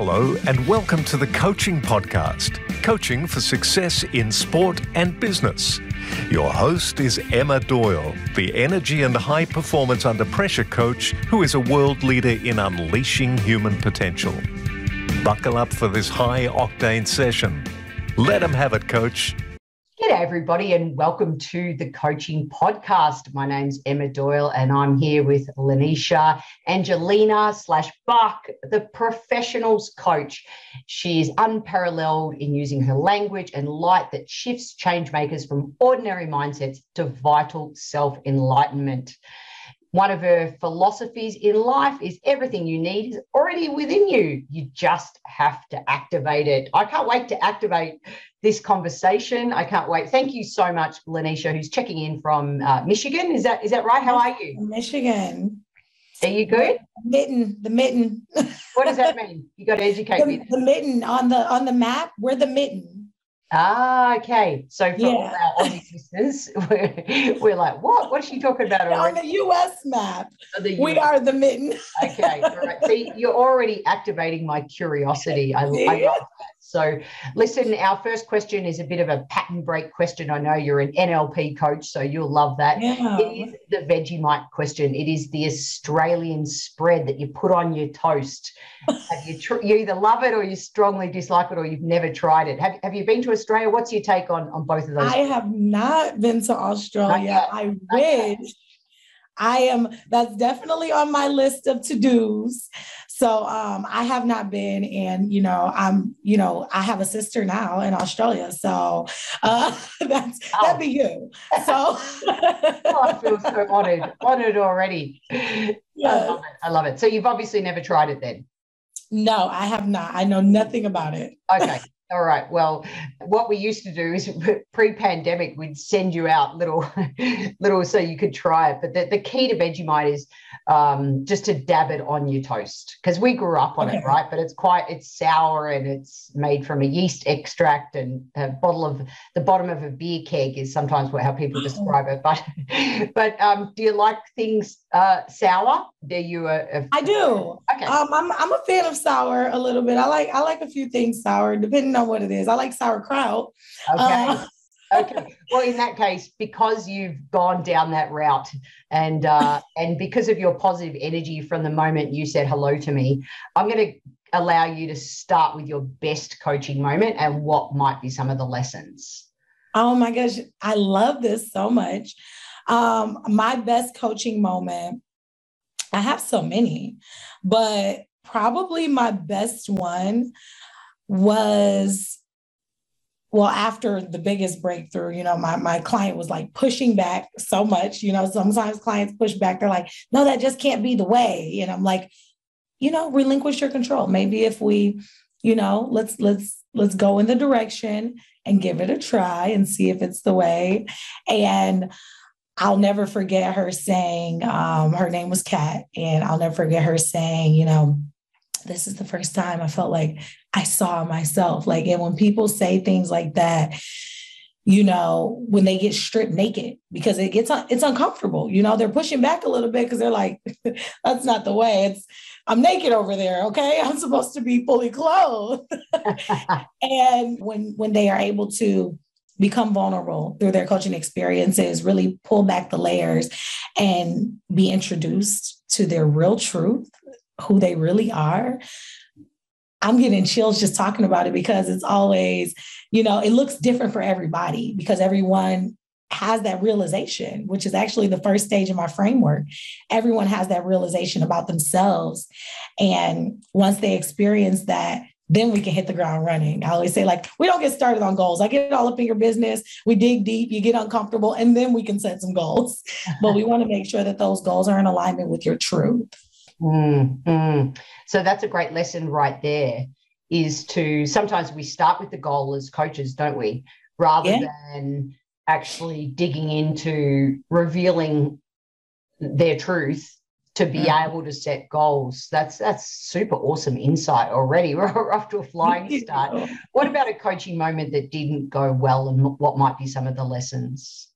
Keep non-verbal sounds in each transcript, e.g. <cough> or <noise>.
Hello, and welcome to the Coaching Podcast Coaching for Success in Sport and Business. Your host is Emma Doyle, the energy and high performance under pressure coach who is a world leader in unleashing human potential. Buckle up for this high octane session. Let them have it, coach. G'day, everybody, and welcome to the Coaching Podcast. My name's Emma Doyle, and I'm here with Lanasia Angelina slash Buck, the professionals coach. She is unparalleled in using her language and light that shifts change makers from ordinary mindsets to vital self enlightenment. One of her philosophies in life is everything you need is already within you. You just have to activate it. I can't wait to activate this conversation. I can't wait. Thank you so much, Lanasia, who's checking in from uh, Michigan. Is that is that right? How are you? Michigan. Are you good? Mitten, the mitten. What does that mean? You got to educate the, me. The mitten on the on the map. We're the mitten. Ah, okay. So for Yeah. all our Aussie listeners, <laughs> we're, we're like, what? What is she talking about On the U.S. map, The we are the mitten. Okay, all right. See, you're already activating my curiosity. I, I <laughs> love that. So, listen, our first question is a bit of a pattern break question. I know you're an NLP coach, so you'll love that. Yeah. It is the Vegemite question. It is the Australian spread that you put on your toast. <laughs> Have you, tr- you either love it or you strongly dislike it or you've never tried it. Have, have you been to Australia? What's your take on, on both of those? I have not been to Australia. I wish. I am. That's definitely on my list of to dos. So um, I have not been, and you know, I'm. You know, I have a sister now in Australia. So uh, <laughs> that's Oh. that'd be you. So. <laughs> Oh, I feel so honored, honored already. I love it. I love it. So, you've obviously never tried it then. No, I have not. I know nothing about it. Okay. <laughs> All right. Well, what we used to do is <laughs> pre-pandemic, we'd send you out little, <laughs> little so you could try it. But the, the key to Vegemite is um, just to dab it on your toast because we grew up on it, right? But it's quite, it's sour and it's made from a yeast extract and a bottle of the bottom of a beer keg is sometimes what how people Oh. describe it. But, <laughs> but um, do you like things uh, sour? Do you? A, a- I do. Okay. Um, I'm I'm a fan of sour a little bit. I like I like a few things sour, depending on what it is. I like sauerkraut. Okay. Uh, <laughs> okay. Well, in that case, because you've gone down that route, and uh, and because of your positive energy from the moment you said hello to me, I'm going to allow you to start with your best coaching moment and what might be some of the lessons. oh my gosh, I love this so much. Um, my best coaching moment. I have so many, but probably my best one was well after the biggest breakthrough you know my, my client was like pushing back so much you know sometimes clients push back they're like no that just can't be the way and i'm like you know relinquish your control. Maybe if we you know let's let's let's go in the direction and give it a try and see if it's the way and I'll never forget her saying, um, her name was Kat, and I'll never forget her saying, you know, this is the first time I felt like I saw myself. Like, and when people say things like that, you know, when they get stripped naked, because it gets it's uncomfortable. You know, they're pushing back a little bit because they're like, <laughs> that's not the way. It's I'm naked over there. Okay, I'm supposed to be fully clothed. <laughs> and when when they are able to become vulnerable through their coaching experiences, really pull back the layers and be introduced to their real truth, who they really are. I'm getting chills just talking about it because it's always, you know, it looks different for everybody because everyone has that realization, which is actually the first stage of my framework. Everyone has that realization about themselves. And once they experience that, then we can hit the ground running. I always say, like, we don't get started on goals. I get all up in your business, we dig deep, you get uncomfortable, and then we can set some goals. <laughs> but we want to make sure that those goals are in alignment with your truth. Mm, mm. So that's a great lesson right there. Is to sometimes we start with the goal as coaches, don't we? Rather Yeah. than actually digging into revealing their truth to be Mhm. able to set goals. That's that's super awesome insight already. We're off to a flying <laughs> start. What about a coaching moment that didn't go well, and what might be some of the lessons?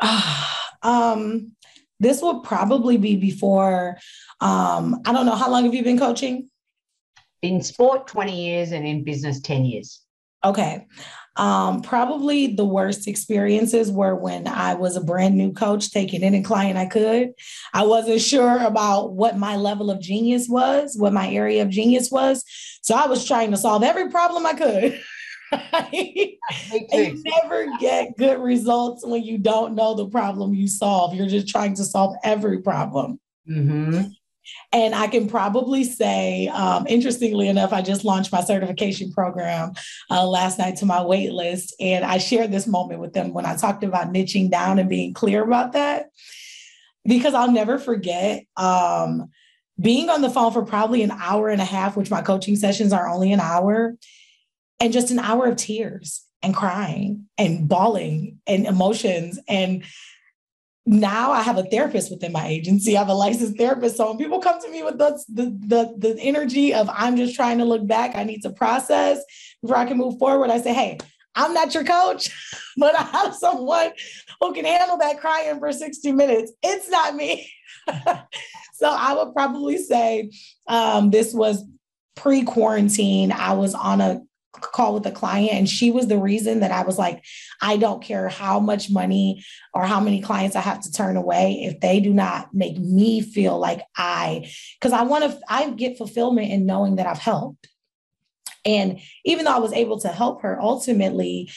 <sighs> um, this will probably be before. Um, I don't know how long have you been coaching? in sport 20 years and in business 10 years. Okay. Um, probably the worst experiences were when I was a brand new coach taking any client I could. I wasn't sure about what my level of genius was, what my area of genius was. So I was trying to solve every problem I could. <laughs> you never get good results when you don't know the problem you solve. You're just trying to solve every problem. Mm-hmm. And I can probably say, um, interestingly enough, I just launched my certification program uh, last night to my wait list. And I shared this moment with them when I talked about niching down and being clear about that. Because I'll never forget um, being on the phone for probably an hour and a half, which my coaching sessions are only an hour, and just an hour of tears and crying and bawling and emotions and now I have a therapist within my agency. I have a licensed therapist. So when people come to me with the, the, the, the energy of I'm just trying to look back, I need to process before I can move forward. I say, hey, I'm not your coach, <laughs> but I have someone who can handle that crying for 60 minutes. It's not me. <laughs> so I would probably say um, this was pre quarantine. I was on a call with a client and she was the reason that I was like I don't care how much money or how many clients I have to turn away if they do not make me feel like I cuz I want to I get fulfillment in knowing that I've helped. And even though I was able to help her ultimately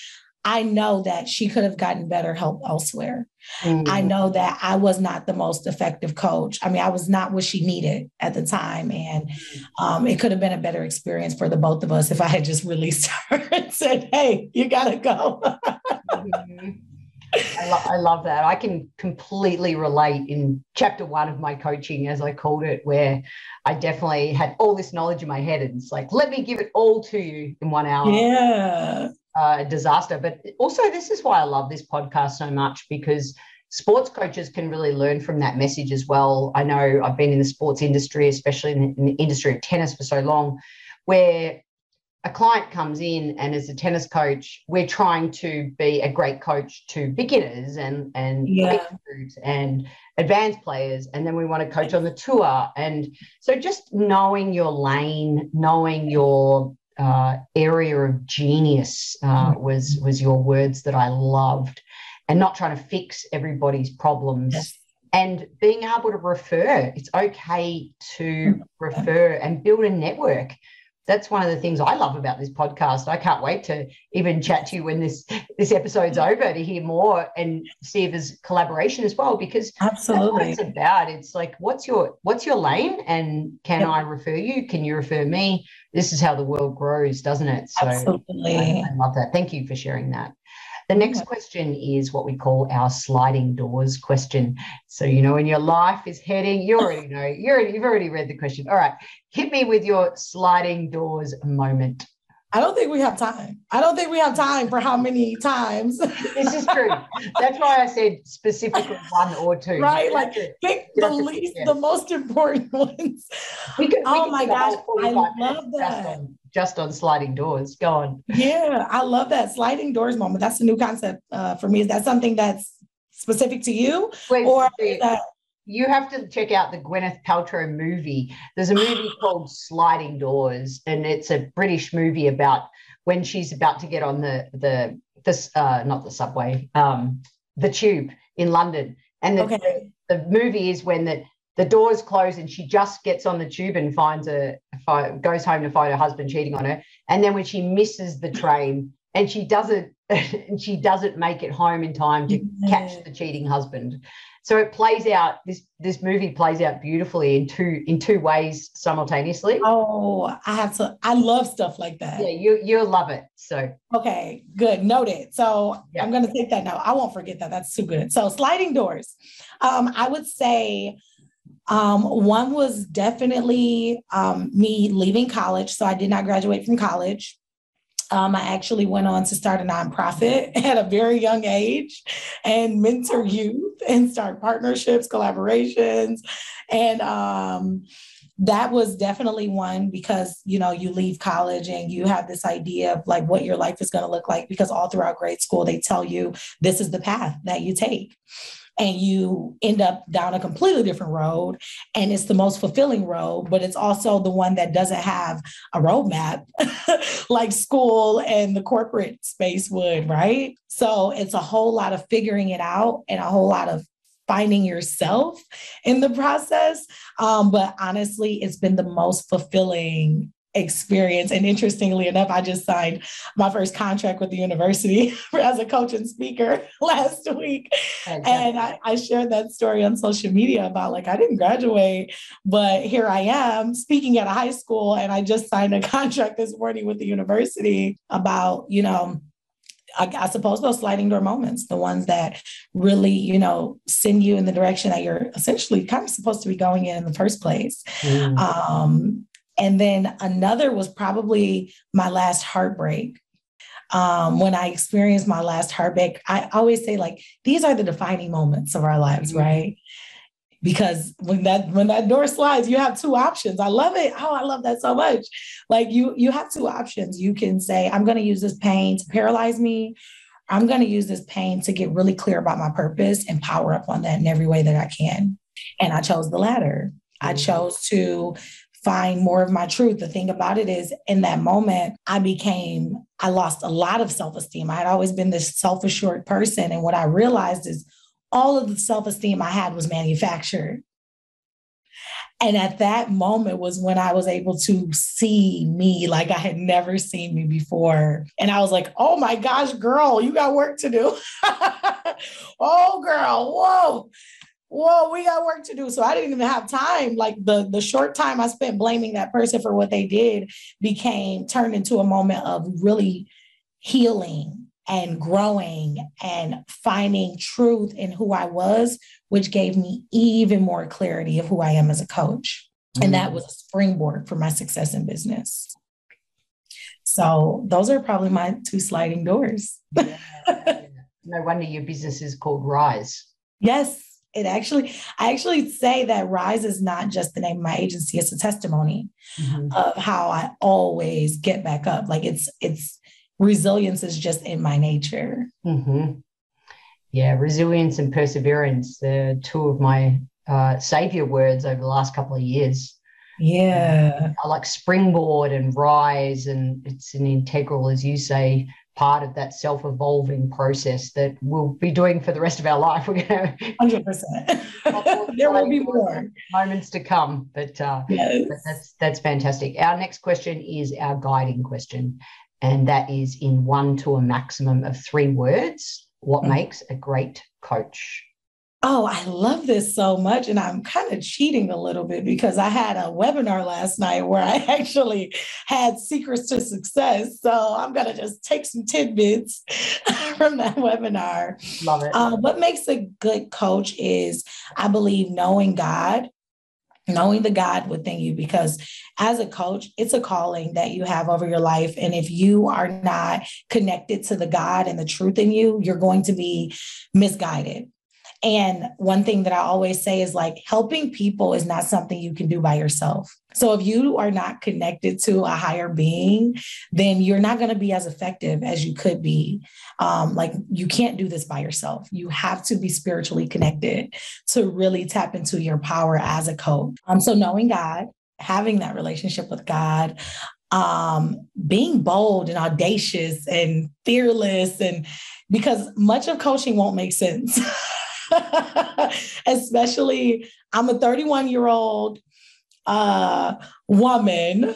I know that she could have gotten better help elsewhere. Mm-hmm. I know that I was not the most effective coach. I mean, I was not what she needed at the time. And um, it could have been a better experience for the both of us if I had just released her and said, hey, you got to go. mm-hmm. I, lo- I, love that. I can completely relate in chapter one of my coaching, as I called it, where I definitely had all this knowledge in my head. And it's like, let me give it all to you in one hour. Yeah uh, disaster. But also, this is why I love this podcast so much because sports coaches can really learn from that message as well. I know I've been in the sports industry, especially in the, in the industry of tennis for so long, where a client comes in and as a tennis coach, we're trying to be a great coach to beginners and and yeah. and advanced players, and then we want to coach on the tour. And so just knowing your lane, knowing your uh, area of genius uh, mm-hmm. was was your words that I loved, and not trying to fix everybody's problems. Yes. And being able to refer, it's okay to mm-hmm. refer and build a network that's one of the things I love about this podcast. I can't wait to even chat to you when this this episode's over to hear more and see if there's collaboration as well. Because absolutely, it's about. It's like what's your what's your lane, and can yep. I refer you? Can you refer me? This is how the world grows, doesn't it? So absolutely, I, I love that. Thank you for sharing that. The next question is what we call our sliding doors question. So, you know, when your life is heading, you already know, you're, you've already read the question. All right, hit me with your sliding doors moment. I don't think we have time. I don't think we have time for how many times. this is true. That's why I said specifically one or two. <laughs> Right. Like pick the least, the most important ones. We oh my gosh. I love that just on sliding doors. Go on. Yeah, I love that sliding doors moment. That's a new concept uh, for me. Is that something that's specific to you, Wait, or that- you have to check out the Gwyneth Paltrow movie. There's a movie <gasps> called Sliding Doors, and it's a British movie about when she's about to get on the the this uh, not the subway, um, the tube in London, and the, okay. the, the movie is when the the doors close and she just gets on the tube and finds a goes home to find her husband cheating on her. And then when she misses the train and she doesn't <laughs> and she doesn't make it home in time to yeah. catch the cheating husband. So it plays out this this movie plays out beautifully in two in two ways simultaneously. Oh i have to i love stuff like that. Yeah you you'll love it so. Okay good noted. So yeah. i'm going to take that now. I won't forget that that's too good. So sliding doors. Um i would say um, one was definitely um, me leaving college. So I did not graduate from college. Um, I actually went on to start a nonprofit <laughs> at a very young age and mentor youth and start partnerships, collaborations. And um, that was definitely one because, you know, you leave college and you have this idea of like what your life is going to look like because all throughout grade school, they tell you this is the path that you take. And you end up down a completely different road. And it's the most fulfilling road, but it's also the one that doesn't have a roadmap <laughs> like school and the corporate space would, right? So it's a whole lot of figuring it out and a whole lot of finding yourself in the process. Um, but honestly, it's been the most fulfilling experience. And interestingly enough, I just signed my first contract with the university <laughs> as a coach and speaker <laughs> last week. Exactly. And I, I, shared that story on social media about like, I didn't graduate, but here I am speaking at a high school. And I just signed a <laughs> contract this morning with the university about, you know, I, I, suppose those sliding door moments, the ones that really, you know, send you in the direction that you're essentially kind of supposed to be going in in the first place. Mm. Um, and then another was probably my last heartbreak. Um, when I experienced my last heartbreak, I always say like these are the defining moments of our lives, mm-hmm. right? Because when that when that door slides, you have two options. I love it. Oh, I love that so much. Like you you have two options. You can say I'm going to use this pain to paralyze me. I'm going to use this pain to get really clear about my purpose and power up on that in every way that I can. And I chose the latter. I mm-hmm. chose to find more of my truth. The thing about it is, in that moment, I became, I lost a lot of self esteem. I had always been this self assured person. And what I realized is all of the self esteem I had was manufactured. And at that moment was when I was able to see me like I had never seen me before. And I was like, oh my gosh, girl, you got work to do. <laughs> oh, girl, whoa whoa, we got work to do. So I didn't even have time. Like the the short time I spent blaming that person for what they did became turned into a moment of really healing and growing and finding truth in who I was, which gave me even more clarity of who I am as a coach. Mm-hmm. And that was a springboard for my success in business. So those are probably my two sliding doors. yeah. <laughs> No wonder your business is called Rise. Yes, it actually i actually say that rise is not just the name of my agency it's a testimony mm-hmm. of how i always get back up like it's it's resilience is just in my nature mm-hmm. yeah resilience and perseverance the two of my uh, savior words over the last couple of years yeah I like springboard and rise and it's an integral as you say part of that self-evolving process that we'll be doing for the rest of our life. <laughs> We're going to hundred percent. <laughs> There will be more moments to come, but, uh, yes. but that's that's fantastic. Our next question is our guiding question, and that is in one to a maximum of three words. What mm-hmm. makes a great coach? Oh, I love this so much. And I'm kind of cheating a little bit because I had a webinar last night where I <laughs> actually had secrets to success. So I'm going to just take some tidbits <laughs> from that webinar. Love it. Uh, what makes a good coach is, I believe, knowing God, knowing the God within you, because as a coach, it's a calling that you have over your life. And if you are not connected to the God and the truth in you, you're going to be misguided and one thing that I always say is like helping people is not something you can do by yourself. So if you are not connected to a higher being, then you're not going to be as effective as you could be. Um, like you can't do this by yourself. You have to be spiritually connected to really tap into your power as a coach. Um, so knowing God, having that relationship with God, um, being bold and audacious and fearless, and because much of coaching won't make sense. <laughs> <laughs> especially I'm a 31 year old uh, woman,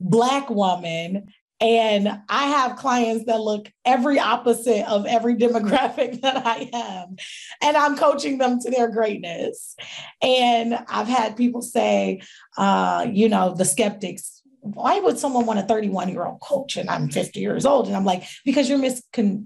Black woman, and I have clients that look every opposite of every demographic <laughs> that I am. And I'm coaching them to their greatness. And I've had people say, uh, you know, the skeptics, why would someone want a 31 year old coach and I'm 50 years old? And I'm like, because you're mis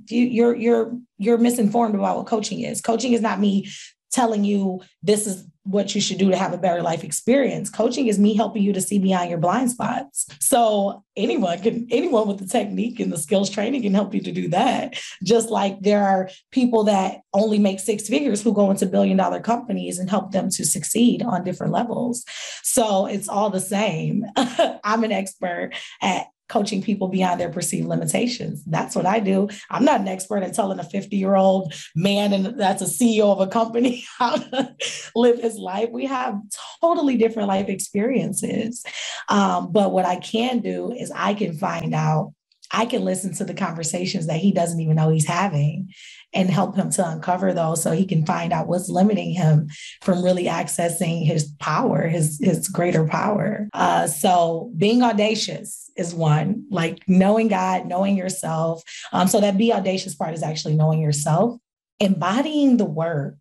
you're you're you're misinformed about what coaching is. Coaching is not me telling you this is what you should do to have a better life experience. Coaching is me helping you to see beyond your blind spots. So anyone can, anyone with the technique and the skills training can help you to do that. Just like there are people that only make six figures who go into billion dollar companies and help them to succeed on different levels. So it's all the same. <laughs> I'm an expert at coaching people beyond their perceived limitations. That's what I do. I'm not an expert at telling a 50 year old man and that's a CEO of a company <laughs> how to live his life. We have totally different life experiences. Um, but what I can do is I can find out I can listen to the conversations that he doesn't even know he's having and help him to uncover those so he can find out what's limiting him from really accessing his power, his, his greater power. Uh, so being audacious is one, like knowing God, knowing yourself. Um, so that be audacious part is actually knowing yourself, embodying the work.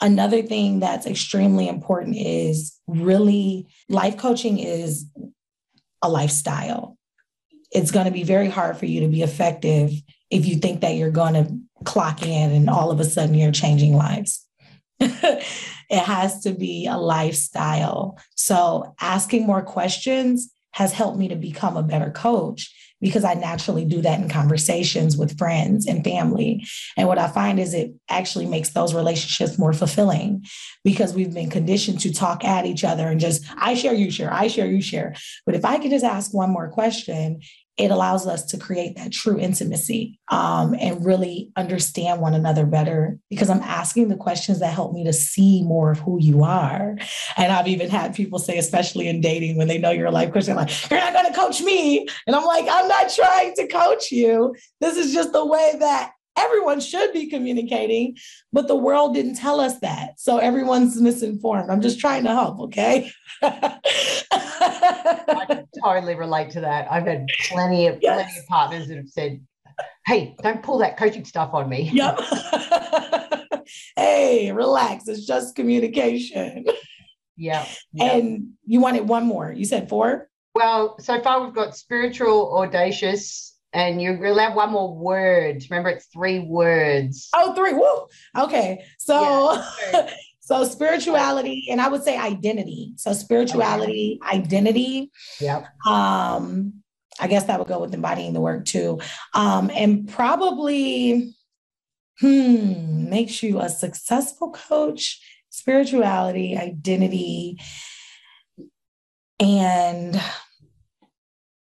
Another thing that's extremely important is really life coaching is a lifestyle it's going to be very hard for you to be effective if you think that you're going to clock in and all of a sudden you're changing lives. <laughs> it has to be a lifestyle. So asking more questions has helped me to become a better coach because I naturally do that in conversations with friends and family. And what I find is it actually makes those relationships more fulfilling because we've been conditioned to talk at each other and just, I share, you share, I share, you share. But if I could just ask one more question, it allows us to create that true intimacy um, and really understand one another better because I'm asking the questions that help me to see more of who you are. And I've even had people say, especially in dating, when they know you're a life coach, they're like, You're not going to coach me. And I'm like, I'm not trying to coach you. This is just the way that everyone should be communicating, but the world didn't tell us that. So everyone's misinformed. I'm just trying to help, okay? I can totally relate to that. I've had plenty of yes. plenty of partners that have said, "Hey, don't pull that coaching stuff on me." Yep. <laughs> hey, relax. It's just communication. Yeah. And you wanted one more. You said four? Well, so far we've got spiritual, audacious, and you're allowed one more word. Remember, it's three words. Oh, three. Woo. Okay. So yeah. <laughs> So spirituality, and I would say identity. So spirituality, identity. Yep. Um, I guess that would go with embodying the work too. Um, and probably hmm, makes you a successful coach, spirituality, identity, and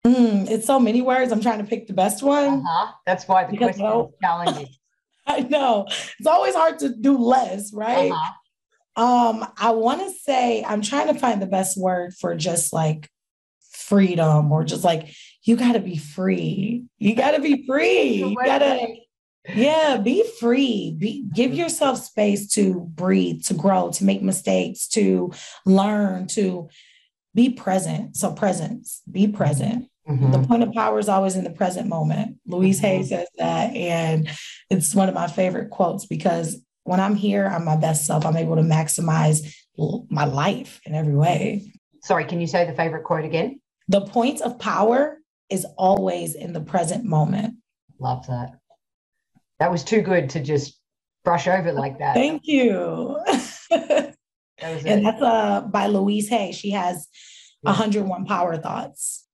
hmm, it's so many words. I'm trying to pick the best one. Uh-huh. That's why the because question is challenging. <laughs> I know. It's always hard to do less, right? Uh-huh. Um, I want to say I'm trying to find the best word for just like freedom or just like you got to be free. You got to be free. <laughs> You got to yeah, be free. Be give yourself space to breathe, to grow, to make mistakes, to learn, to be present. So presence, be present. Mm-hmm. The point of power is always in the present moment. Louise mm-hmm. Hay says that. And it's one of my favorite quotes because when I'm here, I'm my best self. I'm able to maximize my life in every way. Sorry, can you say the favorite quote again? The point of power is always in the present moment. Love that. That was too good to just brush over like that. Thank you. that <laughs> and that's uh, by Louise Hay. She has yeah. 101 power thoughts.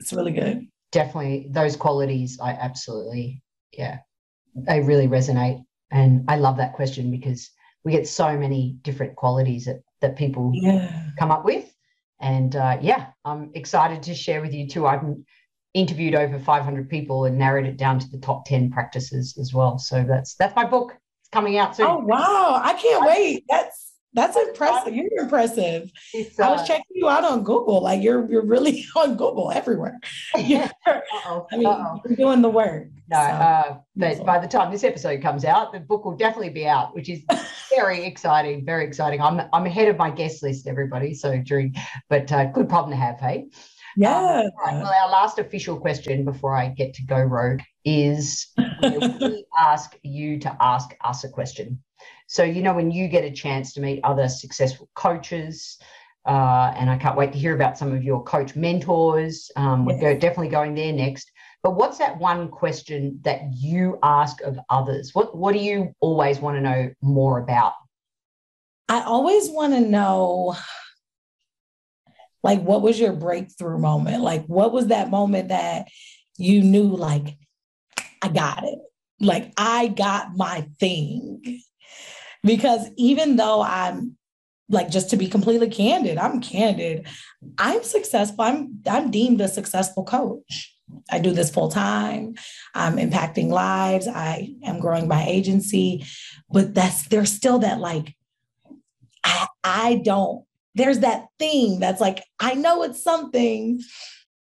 It's really good. Definitely. Those qualities, I absolutely, yeah, they really resonate. And I love that question because we get so many different qualities that, that people yeah. come up with. And uh, yeah, I'm excited to share with you too. I've interviewed over 500 people and narrowed it down to the top 10 practices as well. So that's that's my book. It's coming out soon. Oh wow! I can't wait. That's that's impressive. You're impressive. Uh, I was uh, checking you out on Google. Like you're you're really <laughs> on Google everywhere. <laughs> I mean, Uh-oh. you're doing the work. No, so. uh, but by the time this episode comes out, the book will definitely be out, which is <laughs> very exciting. Very exciting. I'm I'm ahead of my guest list, everybody. So during, but uh, good problem to have, hey. Yeah. Um, right, well, our last official question before I get to go rogue is: we <laughs> ask you to ask us a question. So, you know, when you get a chance to meet other successful coaches, uh, and I can't wait to hear about some of your coach mentors. Um, we're go, definitely going there next. But what's that one question that you ask of others? What What do you always want to know more about? I always want to know, like, what was your breakthrough moment? Like, what was that moment that you knew, like, I got it? Like, I got my thing because even though I'm like just to be completely candid, I'm candid. I'm successful. I'm I'm deemed a successful coach. I do this full time. I'm impacting lives. I am growing my agency, but that's there's still that like I, I don't there's that thing that's like I know it's something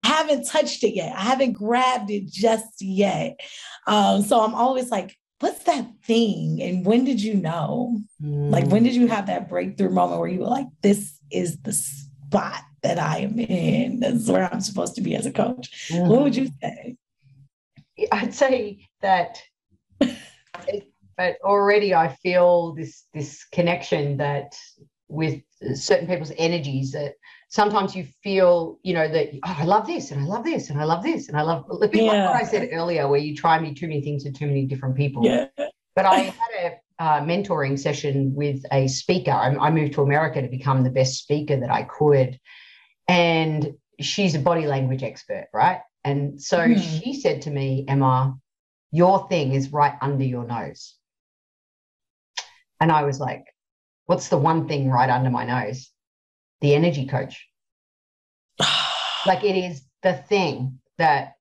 I haven't touched it yet. I haven't grabbed it just yet. Um, so I'm always like, what's that thing? And when did you know? Mm. Like, when did you have that breakthrough moment where you were like, this is the spot that I am in? That's where I'm supposed to be as a coach. Mm. What would you say? I'd say that. <laughs> but already I feel this this connection that with certain people's energies that sometimes you feel, you know, that oh, I love this and I love this and I love this and I love a bit yeah. like what I said earlier, where you try me too many things to too many different people. Yeah. But I had a uh, mentoring session with a speaker. I, I moved to America to become the best speaker that I could, and she's a body language expert, right? And so mm. she said to me, Emma, your thing is right under your nose. And I was like, what's the one thing right under my nose? the energy coach. <sighs> like it is the thing that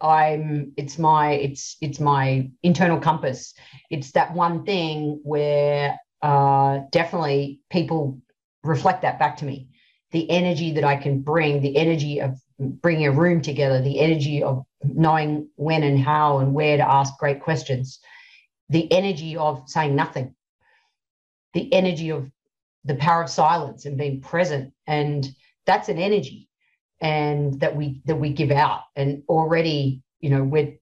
I'm it's my it's it's my internal compass. It's that one thing where uh definitely people reflect that back to me. The energy that I can bring, the energy of bringing a room together, the energy of knowing when and how and where to ask great questions, the energy of saying nothing, the energy of the power of silence and being present and that's an energy and that we that we give out and already you know we're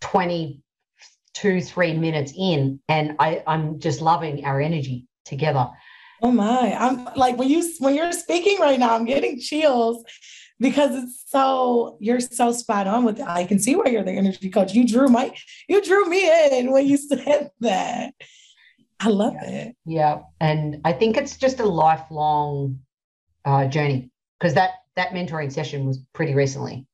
22 3 minutes in and i i'm just loving our energy together oh my i'm like when you when you're speaking right now i'm getting chills because it's so you're so spot on with it. I can see why you're the energy coach. You drew my you drew me in when you <laughs> said that. I love yeah. it. Yeah, and I think it's just a lifelong uh, journey because that that mentoring session was pretty recently.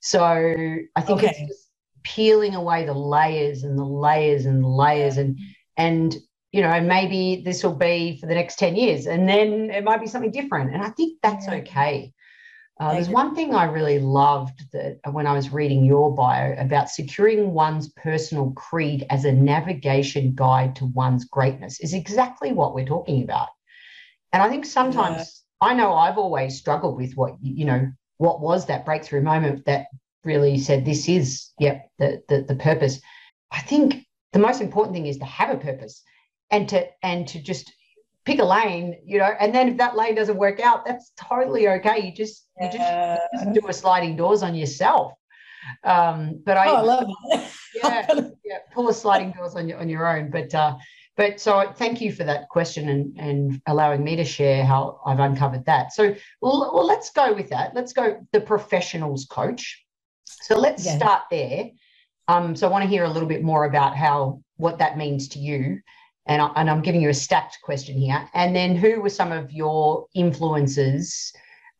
So I think okay. it's just peeling away the layers and the layers and the layers and and you know maybe this will be for the next 10 years and then it might be something different and i think that's okay uh, there's one thing I really loved that when I was reading your bio about securing one's personal creed as a navigation guide to one's greatness is exactly what we're talking about. And I think sometimes yeah. I know I've always struggled with what you know what was that breakthrough moment that really said this is yep the the, the purpose. I think the most important thing is to have a purpose and to and to just pick a lane, you know, and then if that lane doesn't work out, that's totally okay. You just you just, just do a sliding doors on yourself. Um, but I, oh, I love it. <laughs> yeah, yeah, pull a sliding doors on your on your own. But uh, but so thank you for that question and and allowing me to share how I've uncovered that. So well, well let's go with that. Let's go the professionals coach. So let's yeah. start there. Um, so I want to hear a little bit more about how what that means to you and, I, and I'm giving you a stacked question here. And then, who were some of your influences,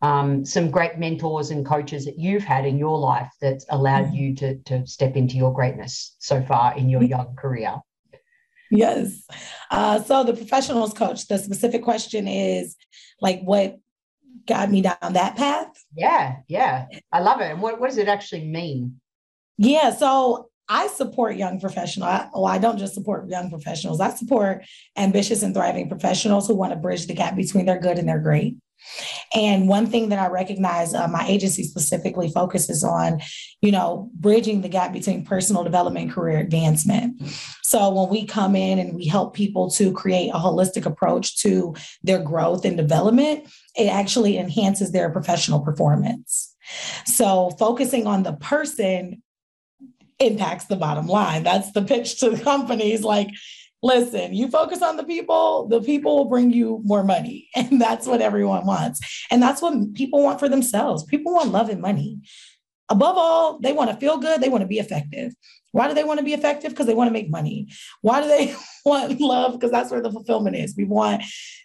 um, some great mentors and coaches that you've had in your life that's allowed mm-hmm. you to, to step into your greatness so far in your mm-hmm. young career? Yes. Uh, so, the professionals coach, the specific question is like, what got me down that path? Yeah, yeah. I love it. And what, what does it actually mean? Yeah. So, I support young professionals. I, well, I don't just support young professionals. I support ambitious and thriving professionals who want to bridge the gap between their good and their great. And one thing that I recognize uh, my agency specifically focuses on, you know, bridging the gap between personal development and career advancement. So when we come in and we help people to create a holistic approach to their growth and development, it actually enhances their professional performance. So focusing on the person impacts the bottom line. That's the pitch to the companies like, listen, you focus on the people, the people will bring you more money. <laughs> And that's what everyone wants. And that's what people want for themselves. People want love and money. Above all, they want to feel good, they want to be effective. Why do they want to be effective? Because they want to make money. Why do they <laughs> want love? Because that's where the fulfillment is. We want,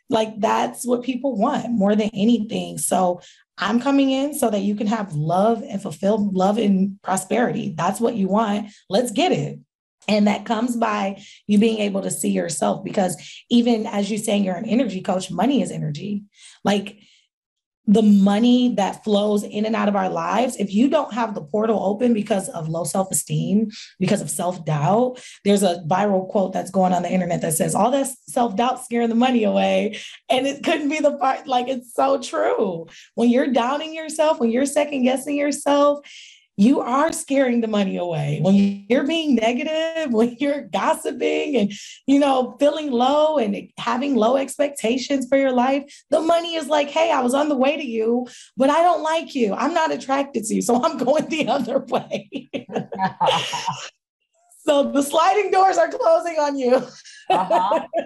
like, that's what people want more than anything. So I'm coming in so that you can have love and fulfill love and prosperity. That's what you want. Let's get it. And that comes by you being able to see yourself because even as you're saying you're an energy coach, money is energy. Like the money that flows in and out of our lives, if you don't have the portal open because of low self esteem, because of self doubt, there's a viral quote that's going on the internet that says, All that self doubt scaring the money away. And it couldn't be the part, like, it's so true. When you're doubting yourself, when you're second guessing yourself, you are scaring the money away. When you're being negative, when you're gossiping and, you know, feeling low and having low expectations for your life, the money is like, hey, I was on the way to you, but I don't like you. I'm not attracted to you. So I'm <laughs> going the other way. <laughs> so the sliding doors are closing on you. uh-huh. <laughs>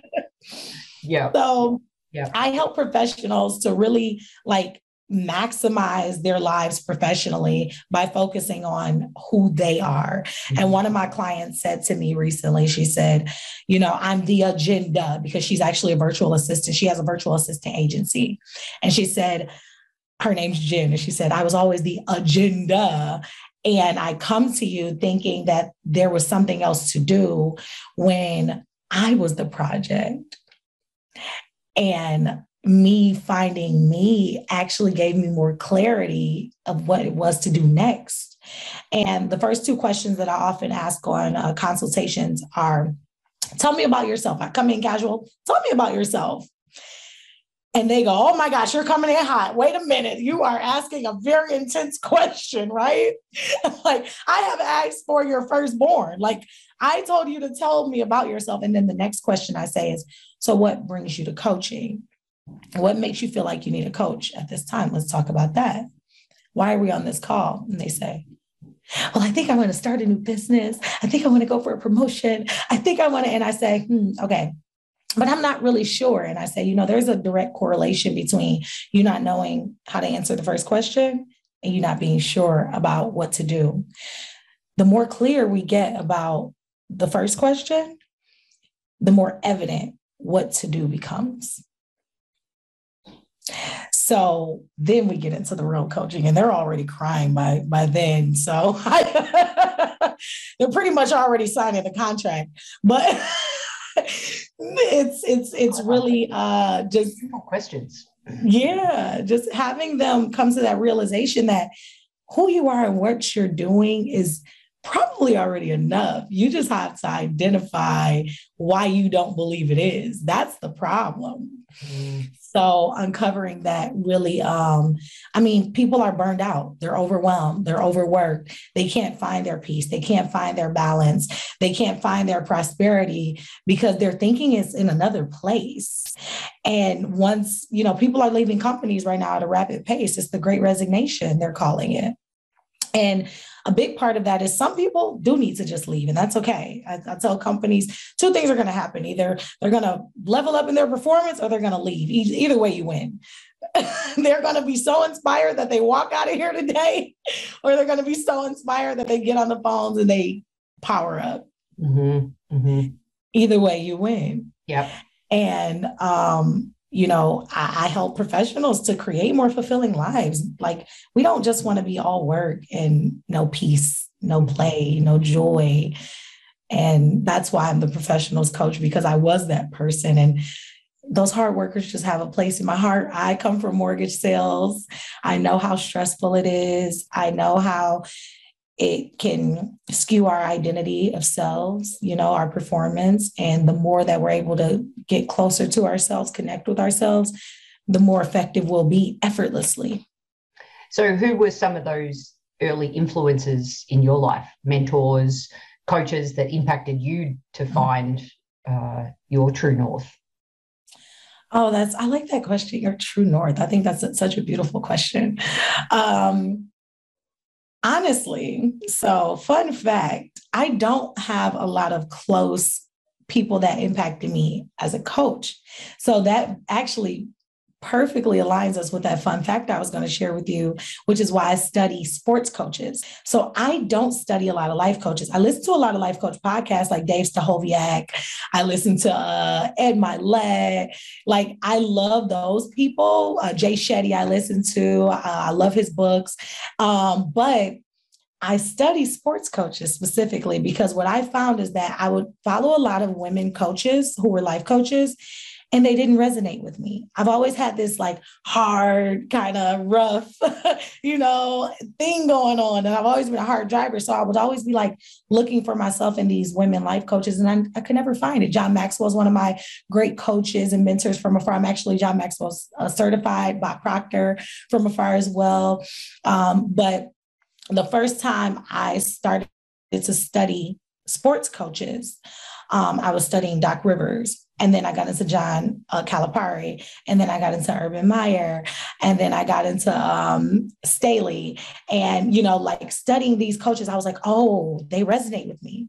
Yeah. So yeah. I help professionals to really like maximize their lives professionally by focusing on who they are. And mm-hmm. one of my clients said to me recently, she said, You know, I'm the agenda because she's actually a virtual assistant. She has a virtual assistant agency. And she said, Her name's Jen. And she said, I was always the agenda. And I come to you thinking that there was something else to do when I was the project. And me finding me actually gave me more clarity of what it was to do next. And the first two questions that I often ask on uh, consultations are Tell me about yourself. I come in casual, tell me about yourself. And they go, Oh my gosh, you're coming in hot. Wait a minute. You are asking a very intense <laughs> question, right? <laughs> like, I have asked for your firstborn. Like, I told you to tell me about yourself. And then the next question I say is, So, what brings you to coaching? What makes you feel like you need a coach at this time? Let's talk about that. Why are we on this call? And they say, well, I think I want to start a new business. I think I want to go for a promotion. I think I want to, and I say, hmm, okay, but I'm not really sure. And I say, you know, there's a direct correlation between you not knowing how to answer the first question and you not being sure about what to do. The more clear we get about the first question, the more evident what to do becomes. So then we get into the real coaching, and they're already crying by by then. So I, <laughs> they're pretty much already signing the contract, but <laughs> it's it's it's really uh, just questions. Yeah, just having them come to that realization that who you are and what you're doing is probably already enough. You just have to identify why you don't believe it is. That's the problem. Mm. So uncovering that really, um, I mean, people are burned out. They're overwhelmed. They're overworked. They can't find their peace. They can't find their balance. They can't find their prosperity because their thinking is in another place. And once, you know, people are leaving companies right now at a rapid pace. It's the great resignation, they're calling it. And a big part of that is some people do need to just leave, and that's okay. I, I tell companies two things are going to happen either they're going to level up in their performance or they're going to leave. Either way, you win. <laughs> they're going to be so inspired that they walk out of here today, <laughs> or they're going to be so inspired that they get on the phones and they power up. Mm-hmm. Mm-hmm. Either way, you win. Yep. And um, you know, I, I, help professionals to create more fulfilling lives. Like we don't just want to be all work and no peace, no play, no joy. And that's why I'm the professionals coach because I was that person. And those hard workers just have a place in my heart. I come from mortgage sales. I know how stressful it is. I know how it can skew our identity of selves, you know, our performance. And the more that we're able to get closer to ourselves, connect with ourselves, the more effective we'll be effortlessly. So, who were some of those early influences in your life, mentors, coaches that impacted you to mm-hmm. find uh, your true north? Oh, that's, I like that question, your true north. I think that's such a beautiful question. Um, Honestly, so fun fact I don't have a lot of close people that impacted me as a coach. So that actually perfectly aligns us with that fun fact I was going to share with you, which is why I study sports coaches. So I don't study a lot of life coaches. I listen to a lot of life coach podcasts like Dave Stachowiak. I listen to uh, Ed Mylett. Like I love those people. Uh, Jay Shetty, I listen to. Uh, I love his books. Um, but I study sports coaches specifically because what I found is that I would follow a lot of women coaches who were life coaches and they didn't resonate with me. I've always had this like hard, kind of rough, <laughs> you know, thing going on. And I've always been a hard driver. So I would always be like looking for myself in these women life coaches, and I, I could never find it. John Maxwell is one of my great coaches and mentors from afar. I'm actually John Maxwell's uh, certified by Proctor from afar as well. Um, but the first time I started to study sports coaches, um, I was studying Doc Rivers. And then I got into John uh, Calipari, and then I got into Urban Meyer, and then I got into um, Staley. And, you know, like studying these coaches, I was like, oh, they resonate with me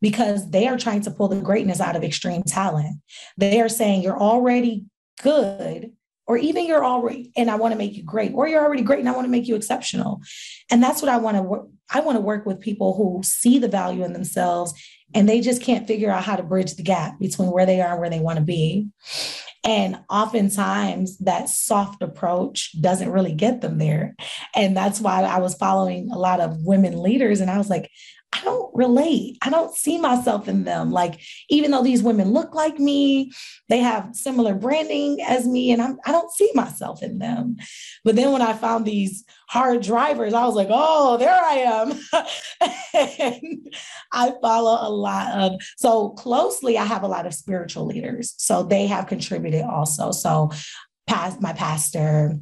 because they are trying to pull the greatness out of extreme talent. They are saying you're already good, or even you're already, and I want to make you great, or you're already great and I want to make you exceptional. And that's what I want to work. I want to work with people who see the value in themselves and they just can't figure out how to bridge the gap between where they are and where they want to be. And oftentimes that soft approach doesn't really get them there. And that's why I was following a lot of women leaders and I was like, relate. I don't see myself in them. Like, even though these women look like me, they have similar branding as me, and I'm, I don't see myself in them. But then when I found these hard drivers, I was like, oh, there I am. <laughs> I follow a lot of, so closely, I have a lot of spiritual leaders. So they have contributed also. So, past my pastor,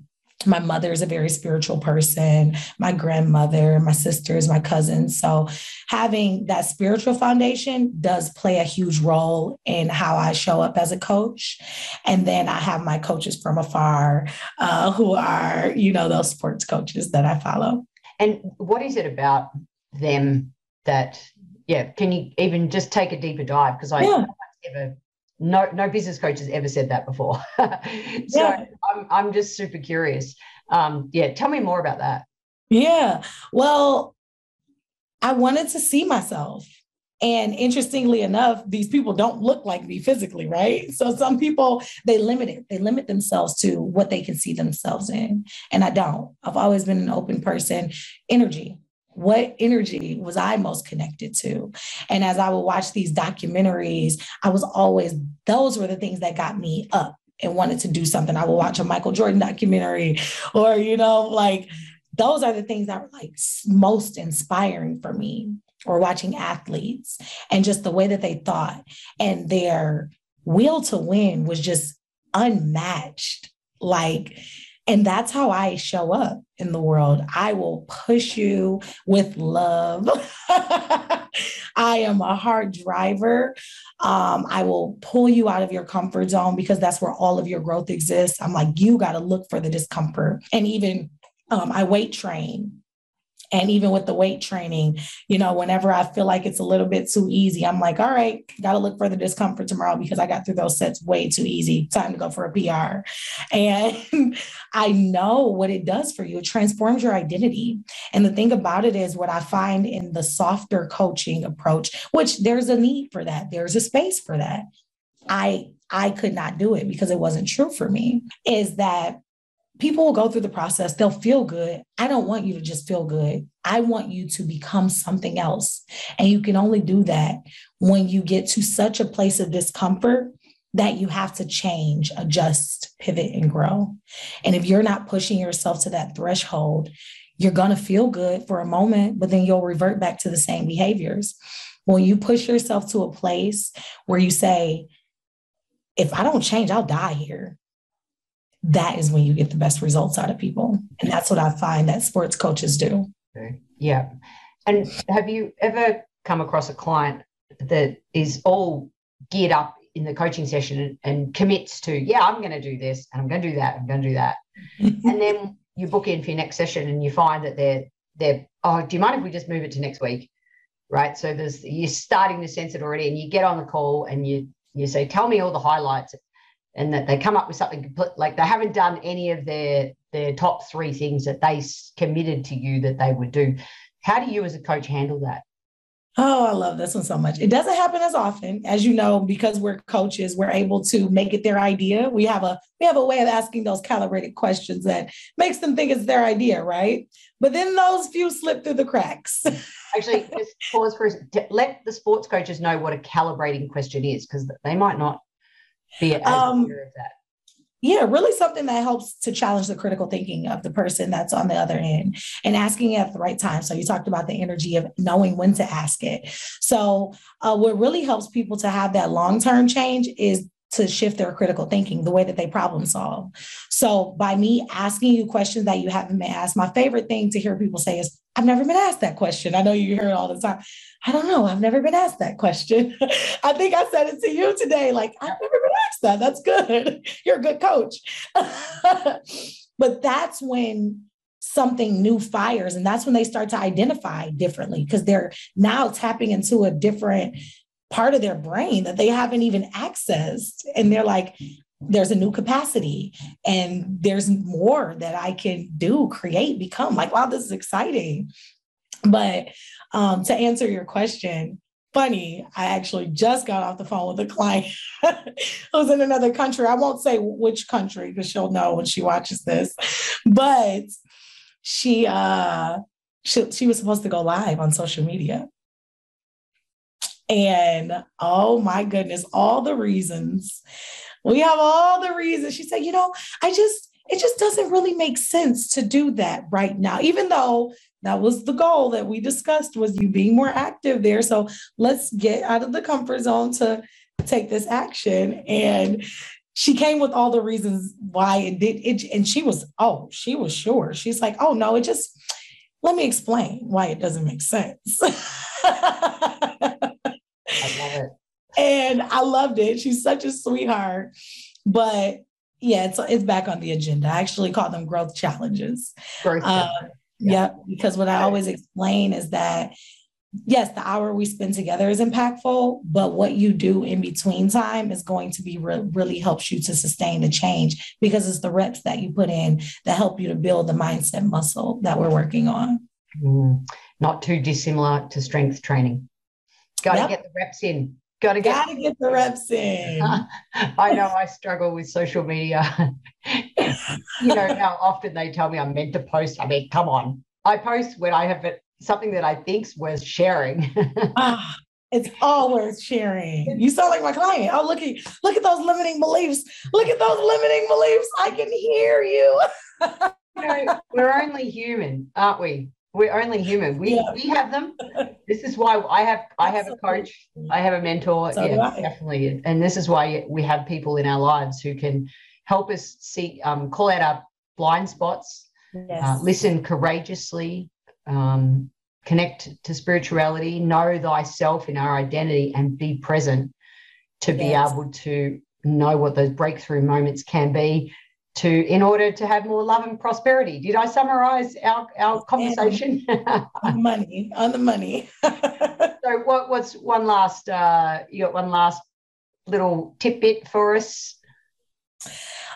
my mother is a very spiritual person, my grandmother, my sisters, my cousins. So, having that spiritual foundation does play a huge role in how I show up as a coach. And then I have my coaches from afar uh, who are, you know, those sports coaches that I follow. And what is it about them that, yeah, can you even just take a deeper dive? Because I yeah. ever no no business coach has ever said that before. <laughs> So yeah. I'm, I'm just super curious. Um yeah tell me more about that. Yeah. Well i wanted to see myself. And interestingly enough these people don't look like me physically right? So some people they limit it. They limit themselves to what they can see themselves in. And i don't. I've always been an open person. Energy what energy was I most connected to? And as I would watch these documentaries, I was always, those were the things that got me up and wanted to do something. I would watch a Michael Jordan documentary or, you know, like those are the things that were like most inspiring for me or watching athletes and just the way that they thought and their will to win was just unmatched. Like, and that's how I show up in the world. I will push you with love. <laughs> I am a hard driver. Um, I will pull you out of your comfort zone because that's where all of your growth exists. I'm like, you got to look for the discomfort. And even um, I weight train. And even with the weight training, you know, whenever I feel like it's a little bit too easy, I'm like, all right, got to look for the discomfort tomorrow because I got through those sets way too easy. Time to go for a PR. <laughs> And I know what it does for you. It transforms your identity. And the thing about it is, what I find in the softer coaching approach, which there's a need for that, there's a space for that. I I could not do it because it wasn't true for me, is that people will go through the process, they'll feel good. I don't want you to just feel good. I want you to become something else. And you can only do that when you get to such a place of discomfort that you have to change, adjust, pivot, and grow. And if you're not pushing yourself to that threshold, you're going to feel good for a moment, but then you'll revert back to the same behaviors. When you push yourself to a place where you say, if I don't change, I'll die here that is when you get the best results out of people. And that's what I find that sports coaches do. Yeah. And have you ever come across a client that is all geared up in the coaching session and, commits to, yeah, I'm going to do this and I'm going to do that, I'm going to do that. <laughs> and then you book in for your next session and you find that they're, they're, oh, do you mind if we just move it to next week? Right. So there's, you're starting to sense it already and you get on the call and you, you say, tell me all the highlights and that they come up with something complete, like they haven't done any of their their top three things that they committed to you that they would do. How do you as a coach handle that? Oh, I love this one so much. It doesn't happen as often, as you know, because we're coaches, we're able to make it their idea. We have a we have a way of asking those calibrated questions that makes them think it's their idea, right? But then those few slip through the cracks. <laughs> Actually, just pause for a let the sports coaches know what a calibrating question is, because they might not be as um, that yeah, really something that helps to challenge the critical thinking of the person that's on the other end and asking it at the right time. So you talked about the energy of knowing when to ask it. So uh, what really helps people to have that long-term change is to shift their critical thinking, the way that they problem solve. So by me asking you questions that you haven't been asked, my favorite thing to hear people say is, I've never been asked that question. I know you hear it all the time. I don't know. I've never been asked that question. <laughs> I think I said it to you today. Like, I've never been asked that. That's good. <laughs> You're a good coach. <laughs> but that's when something new fires. And that's when they start to identify differently because they're now tapping into a different part of their brain that they haven't even accessed. And they're like, there's a new capacity and there's more that I can do, create, become. Like, wow, this is exciting. But um, to answer your question, funny, I actually just got off the phone with a client <laughs> who's in another country. I won't say which country because she'll know when she watches this, but she uh she, she was supposed to go live on social media and oh my goodness, all the reasons. We have all the reasons. She said, you know, I just, it just doesn't really make sense to do that right now, even though that was the goal that we discussed was you being more active there. So let's get out of the comfort zone to take this action. And she came with all the reasons why it did it. And she was, oh, she was sure. She's like, oh no, it just let me explain why it doesn't make sense. <laughs> I love it. And I loved it. She's such a sweetheart. But yeah, it's it's back on the agenda. I actually call them growth challenges. Growth uh, yeah. yeah, because what I always explain is that yes, the hour we spend together is impactful, but what you do in between time is going to be re- really helps you to sustain the change because it's the reps that you put in that help you to build the mindset muscle that we're working on. Mm, not too dissimilar to strength training. Got to yep. get the reps in. Got to get, Gotta get the reps in. <laughs> I know I struggle with social media. you know how often they tell me I'm meant to post. I mean, come on. I post when I have something that I think's worth sharing. <laughs> ah, it's all worth sharing. You sound like my client. Oh, look at look at those limiting beliefs. Look at those limiting beliefs. I can hear you. <laughs> you know, we're only human, aren't we? We're only human. We yeah. we have them. This is why I have I have a coach. I have a mentor. So yeah, definitely. And this is why we have people in our lives who can help us see, um, call out our blind spots, yes. uh, listen courageously, um, connect to spirituality, know thyself in our identity, and be present to yes. be able to know what those breakthrough moments can be to in order to have more love and prosperity. Did I summarize our, our conversation? on the money, on the money. <laughs> so what, what's one last uh, you got one last little tidbit for us?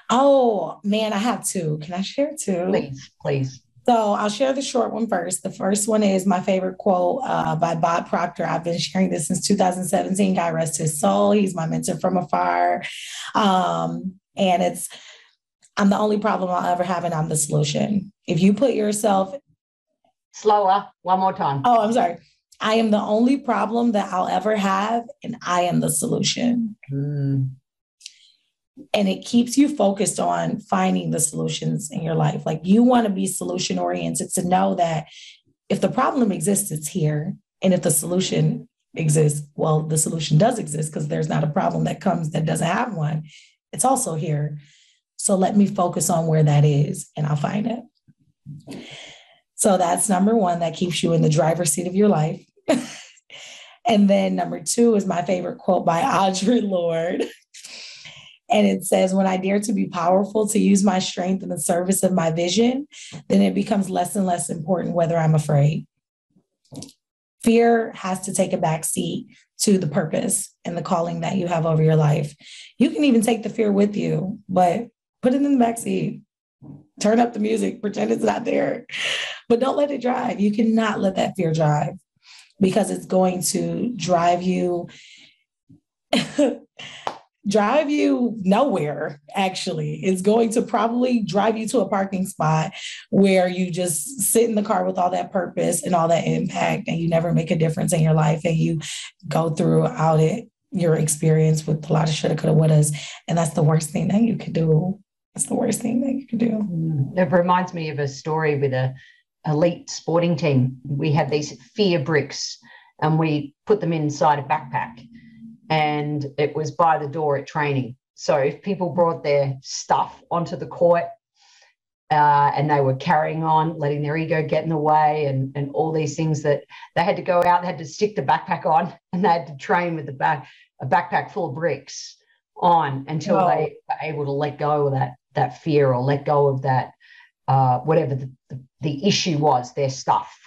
Oh man, I have two. Can I share two? Please, please. So I'll share the short one first. The first one is my favorite quote uh, by Bob Proctor. I've been sharing this since 2017. God rest his soul. He's my mentor from afar. Um, and it's I'm the only problem I'll ever have, and I'm the solution. If you put yourself slower, one more time. Oh, I'm sorry. I am the only problem that I'll ever have, and I am the solution. Mm. And it keeps you focused on finding the solutions in your life. Like you want to be solution oriented to know that if the problem exists, it's here. And if the solution exists, well, the solution does exist because there's not a problem that comes that doesn't have one. It's also here. So let me focus on where that is and I'll find it. So that's number one, that keeps you in the driver's seat of your life. <laughs> and then number two is my favorite quote by <laughs> Audre Lorde. And it says, When I dare to be powerful, to use my strength in the service of my vision, then it becomes less and less important whether I'm afraid. Fear has to take a back seat to the purpose and the calling that you have over your life. You can even take the fear with you, but put it in the back seat, turn up the music, pretend it's not there, but don't let it drive. You cannot let that fear drive. because it's going to drive you <laughs> drive you nowhere actually. It's going to probably drive you to a parking spot where you just sit in the car with all that purpose and all that impact and you never make a difference in your life and you go throughout it your experience with a lot of shoulda coulda wouldas. And that's the worst thing that you could do it's the worst thing that you can do mm. it reminds me of a story with a elite sporting team we had these fear bricks and we put them inside a backpack and it was by the door at training. So if people brought their stuff onto the court uh, and they were carrying on, letting their ego get in the way, and, and all these things that they had to go out, they had to stick the backpack on, <laughs> and they had to train with the back a backpack full of bricks on until oh. they were able to let go of that that fear or let go of that uh, whatever the, the, the issue was, their stuff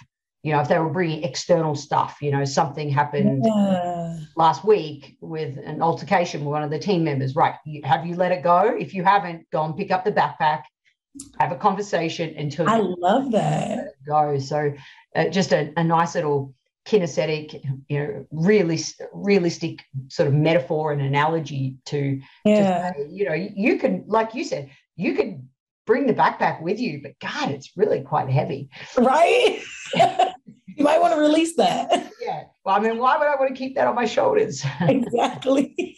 you know, if they were bringing external stuff, you know, something happened yeah. last week with an altercation with one of the team members, right? You, have you let it go? If you haven't, go and pick up the backpack, have a conversation until I love that go. So, uh, just a, a, nice little kinesthetic, you know, realistic sort of metaphor and analogy to, yeah. To you know, you can, like you said, you could bring the backpack with you, but God, it's really quite heavy. Right. <laughs> you might want to release that. Yeah. Well, I mean, why would I want to keep that on my shoulders? <laughs> exactly.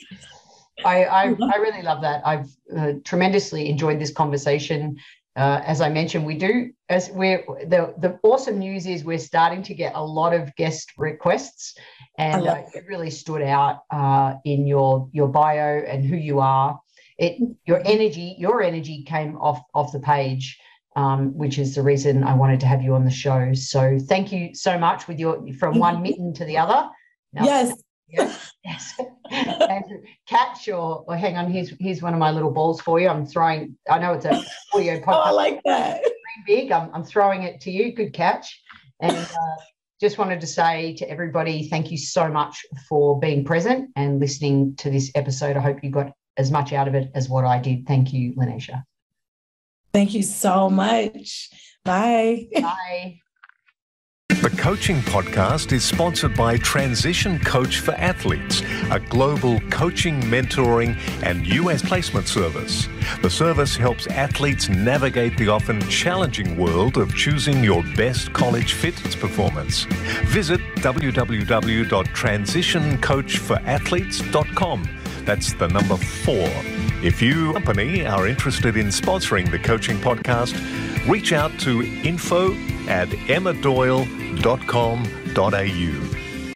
I, I, I, really love that. I've uh, tremendously enjoyed this conversation. Uh, as I mentioned, we do as we're the the awesome news is we're starting to get a lot of guest requests, and uh, it really stood out uh, in your your bio and who you are. It your energy your energy came off off the page um, which is the reason I wanted to have you on the show. So thank you so much with your from one mitten to the other. Now, yes. Yes. Yes. and catch or, or hang on, here's here's one of my little balls for you. I'm throwing, I know it's a audio podcast. <laughs> oh, I like that. Big. I'm, I'm throwing it to you. Good catch. And uh, just wanted to say to everybody, thank you so much for being present and listening to this episode. I hope you got as much out of it as what I did. Thank you, Lanasia. Thank you so much. Bye. Bye. The Coaching Podcast is sponsored by Transition Coach for Athletes, a global coaching, mentoring, and US placement service. The service helps athletes navigate the often challenging world of choosing your best college fitness performance. Visit www.transitioncoachforathletes.com. That's the number four if you, company, are interested in sponsoring the coaching podcast, reach out to info at emmadoyle.com.au.